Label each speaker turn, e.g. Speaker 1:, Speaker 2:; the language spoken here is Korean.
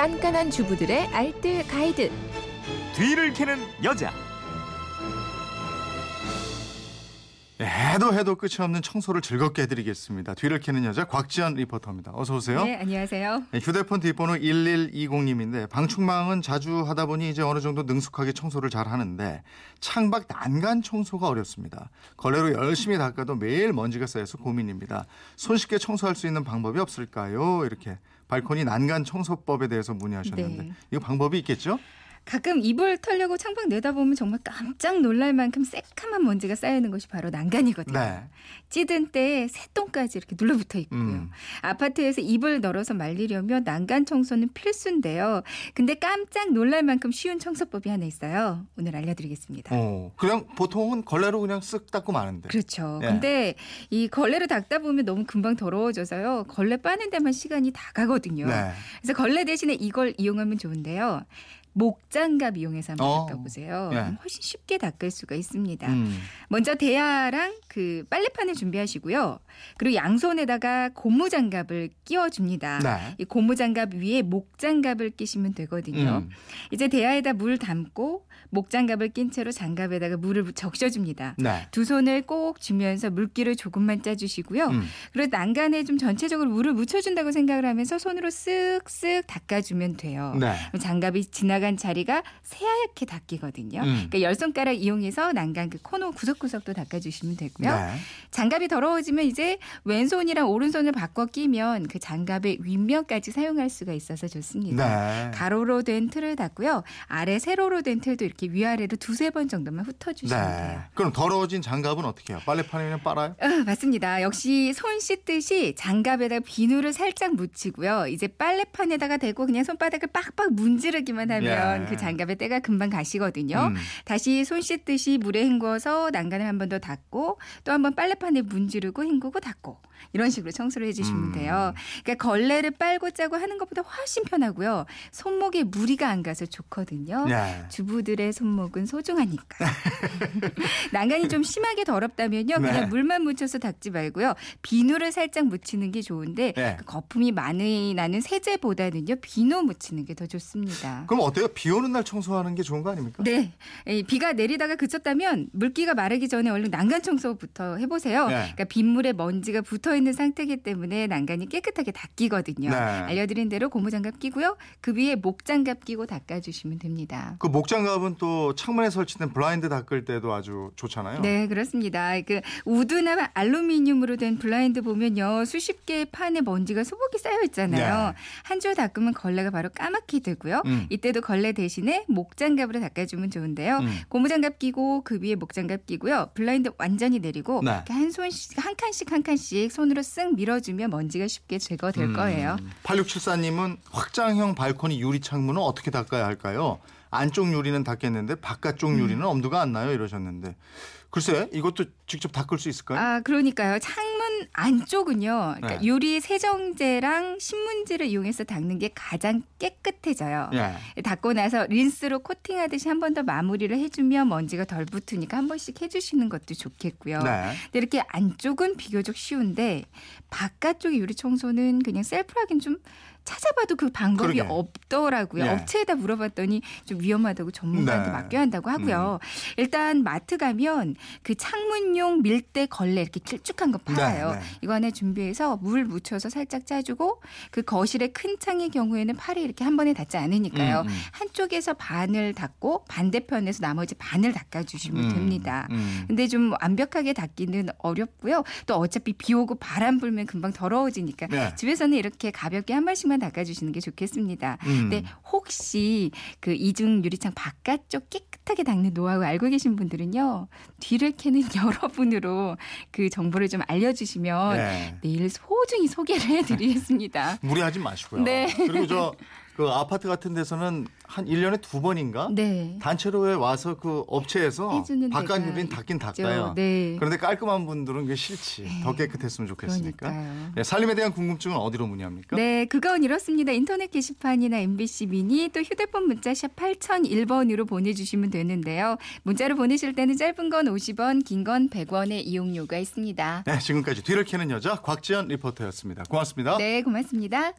Speaker 1: 깐깐한 주부들의 알뜰 가이드.
Speaker 2: 뒤를 캐는 여자.
Speaker 3: 네, 해도 해도 끝이 없는 청소를 즐겁게 해드리겠습니다. 뒤를 캐는 여자 곽지연 리포터입니다. 어서 오세요.
Speaker 4: 네, 안녕하세요.
Speaker 3: 네, 휴대폰 뒷번호 1120님인데 방충망은 자주 하다 보니 이제 어느 정도 능숙하게 청소를 잘 하는데 창밖 난간 청소가 어렵습니다. 걸레로 열심히 닦아도 매일 먼지가 쌓여서 고민입니다. 손쉽게 청소할 수 있는 방법이 없을까요? 이렇게 발코니 난간 청소법에 대해서 문의하셨는데
Speaker 4: 네.
Speaker 3: 이거 방법이 있겠죠?
Speaker 4: 가끔 이불 털려고 창밖 내다보면 정말 깜짝 놀랄 만큼 새카만 먼지가 쌓이는 것이 바로 난간이거든요.
Speaker 3: 네.
Speaker 4: 찌든 때 새똥까지 이렇게 눌러붙어 있고요.
Speaker 3: 음.
Speaker 4: 아파트에서 이불 널어서 말리려면 난간 청소는 필수인데요. 근데 깜짝 놀랄 만큼 쉬운 청소법이 하나 있어요. 오늘 알려드리겠습니다.
Speaker 3: 어, 그냥 보통은 걸레로 그냥 쓱 닦고 마는데.
Speaker 4: 그렇죠.
Speaker 3: 예.
Speaker 4: 근데 이 걸레로 닦다 보면 너무 금방 더러워져서요. 걸레 빠는 데만 시간이 다 가거든요.
Speaker 3: 네.
Speaker 4: 그래서 걸레 대신에 이걸 이용하면 좋은데요. 목장갑 이용해서 한번
Speaker 3: 어.
Speaker 4: 닦아보세요.
Speaker 3: 예.
Speaker 4: 훨씬 쉽게 닦을 수가 있습니다.
Speaker 3: 음.
Speaker 4: 먼저 대야랑 그 빨래판을 준비하시고요. 그리고 양손에다가 고무장갑을 끼워줍니다.
Speaker 3: 네.
Speaker 4: 이 고무장갑 위에 목장갑을 끼시면 되거든요.
Speaker 3: 음.
Speaker 4: 이제 대야에다 물 담고 목장갑을 낀 채로 장갑에다가 물을 적셔줍니다.
Speaker 3: 네.
Speaker 4: 두 손을 꼭 쥐면서 물기를 조금만 짜주시고요.
Speaker 3: 음.
Speaker 4: 그리고 난간에 좀 전체적으로 물을 묻혀준다고 생각을 하면서 손으로 쓱쓱 닦아주면 돼요.
Speaker 3: 네.
Speaker 4: 장갑이 지나 간 자리가 새하얗게 닦이거든요.
Speaker 3: 음.
Speaker 4: 그러니까 열 손가락 이용해서 난간 그 코너 구석구석도 닦아주시면 되고요.
Speaker 3: 네.
Speaker 4: 장갑이 더러워지면 이제 왼손이랑 오른손을 바꿔 끼면 그 장갑의 윗면까지 사용할 수가 있어서 좋습니다.
Speaker 3: 네.
Speaker 4: 가로로 된 틀을 닦고요. 아래 세로로 된 틀도 이렇게 위아래로 두세 번 정도만 훑어주시면
Speaker 3: 네.
Speaker 4: 돼요.
Speaker 3: 그럼 더러워진 장갑은 어떻게 해요? 빨래판에 그냥 빨아요?
Speaker 4: 아, 맞습니다. 역시 손 씻듯이 장갑에다 비누를 살짝 묻히고요. 이제 빨래판에다가 대고 그냥 손바닥을 빡빡 문지르기만 하면
Speaker 3: 예.
Speaker 4: 그 장갑의 때가 금방 가시거든요.
Speaker 3: 음.
Speaker 4: 다시 손 씻듯이 물에 헹궈서 난간을 한 번 더 닦고 또 한 번 빨래판에 문지르고 헹구고 닦고 이런 식으로 청소를 해주시면
Speaker 3: 음.
Speaker 4: 돼요. 그러니까 걸레를 빨고 짜고 하는 것보다 훨씬 편하고요. 손목에 무리가 안 가서 좋거든요.
Speaker 3: 네.
Speaker 4: 주부들의 손목은 소중하니까. 난간이 좀 심하게 더럽다면요. 그냥
Speaker 3: 네.
Speaker 4: 물만 묻혀서 닦지 말고요. 비누를 살짝 묻히는 게 좋은데
Speaker 3: 네.
Speaker 4: 그 거품이 많이 나는 세제보다는요. 비누 묻히는 게 더 좋습니다.
Speaker 3: 그럼 어때요? 비 오는 날 청소하는 게 좋은 거 아닙니까?
Speaker 4: 네. 이 비가 내리다가 그쳤다면 물기가 마르기 전에 얼른 난간 청소부터 해보세요.
Speaker 3: 네.
Speaker 4: 그러니까 빗물에 먼지가 붙어 있는 상태이기 때문에 난간이 깨끗하게 닦이거든요.
Speaker 3: 네.
Speaker 4: 알려드린 대로 고무장갑 끼고요. 그 위에 목장갑 끼고 닦아주시면 됩니다.
Speaker 3: 그 목장갑은 또 창문에 설치된 블라인드 닦을 때도 아주 좋잖아요.
Speaker 4: 네, 그렇습니다. 그 우드나 알루미늄으로 된 블라인드 보면요. 수십 개의 판에 먼지가 소복이 쌓여 있잖아요.
Speaker 3: 네.
Speaker 4: 한줄 닦으면 걸레가 바로 까맣게 되고요.
Speaker 3: 음.
Speaker 4: 이때도 걸레 대신에 목장갑으로 닦아주면 좋은데요.
Speaker 3: 음.
Speaker 4: 고무장갑 끼고 그 위에 목장갑 끼고요. 블라인드 완전히 내리고
Speaker 3: 네.
Speaker 4: 이렇게 한 손씩 한 칸씩 한 칸씩 손으로 쓱 밀어주면 먼지가 쉽게 제거될 거예요.
Speaker 3: 음. 8674님은 확장형 발코니 유리 창문은 어떻게 닦아야 할까요? 안쪽 유리는 닦겠는데 바깥쪽
Speaker 4: 음.
Speaker 3: 유리는 엄두가 안 나요 이러셨는데 글쎄 이것도 직접 닦을 수 있을까요?
Speaker 4: 아, 그러니까요. 창 문 안쪽은요. 그러니까
Speaker 3: 네.
Speaker 4: 유리 세정제랑 신문지를 이용해서 닦는 게 가장 깨끗해져요.
Speaker 3: 예.
Speaker 4: 닦고 나서 린스로 코팅하듯이 한 번 더 마무리를 해주면 먼지가 덜 붙으니까 한 번씩 해주시는 것도 좋겠고요.
Speaker 3: 네.
Speaker 4: 근데 이렇게 안쪽은 비교적 쉬운데 바깥쪽의 유리 청소는 그냥 셀프로 하긴 좀 찾아봐도 그 방법이
Speaker 3: 그러게.
Speaker 4: 없더라고요.
Speaker 3: 예.
Speaker 4: 업체에다 물어봤더니 좀 위험하다고 전문가한테
Speaker 3: 네.
Speaker 4: 맡겨야 한다고 하고요. 일단 마트 가면 그 창문용 밀대 걸레 이렇게 길쭉한 거 팔아요.
Speaker 3: 네, 네.
Speaker 4: 이거 하나 준비해서 물 묻혀서 살짝 짜주고 그 거실의 큰 창의 경우에는 팔이 이렇게 한 번에 닿지 않으니까요.
Speaker 3: 음, 음.
Speaker 4: 한쪽에서 반을 닦고 반대편에서 나머지 반을 닦아주시면
Speaker 3: 음,
Speaker 4: 됩니다.
Speaker 3: 음.
Speaker 4: 근데 좀 완벽하게 닦기는 어렵고요. 또 어차피 비 오고 바람 불면 금방 더러워지니까
Speaker 3: 네.
Speaker 4: 집에서는 이렇게 가볍게 한 번씩 만 닦아주시는 게 좋겠습니다.
Speaker 3: 음.
Speaker 4: 근데 혹시 그 이중 유리창 바깥쪽 깨끗하게 닦는 노하우 알고 계신 분들은요. 뒤를 캐는 여러분으로 그 정보를 좀 알려주시면
Speaker 3: 네.
Speaker 4: 내일 소중히 소개를 해드리겠습니다.
Speaker 3: 무리하지 마시고요.
Speaker 4: 네.
Speaker 3: 그리고 저 그 아파트 같은 데서는 한 1년에 두 번인가
Speaker 4: 네.
Speaker 3: 단체로에 와서 그 업체에서
Speaker 4: 해주는
Speaker 3: 바깥
Speaker 4: 데가
Speaker 3: 유리는 닦긴. 닦아요.
Speaker 4: 네.
Speaker 3: 그런데 깔끔한 분들은 그게 싫지. 더 깨끗했으면 좋겠으니까. 네, 살림에 대한 궁금증은 어디로 문의합니까?
Speaker 4: 네, 그건 이렇습니다. 인터넷 게시판이나 MBC 미니 또 휴대폰 문자 샵 8001번으로 보내주시면 되는데요. 문자로 보내실 때는 짧은 건 50원, 긴 건 100원의 이용료가 있습니다.
Speaker 3: 네, 지금까지 뒤를 캐는 여자 곽지연 리포터였습니다. 고맙습니다.
Speaker 4: 네, 고맙습니다.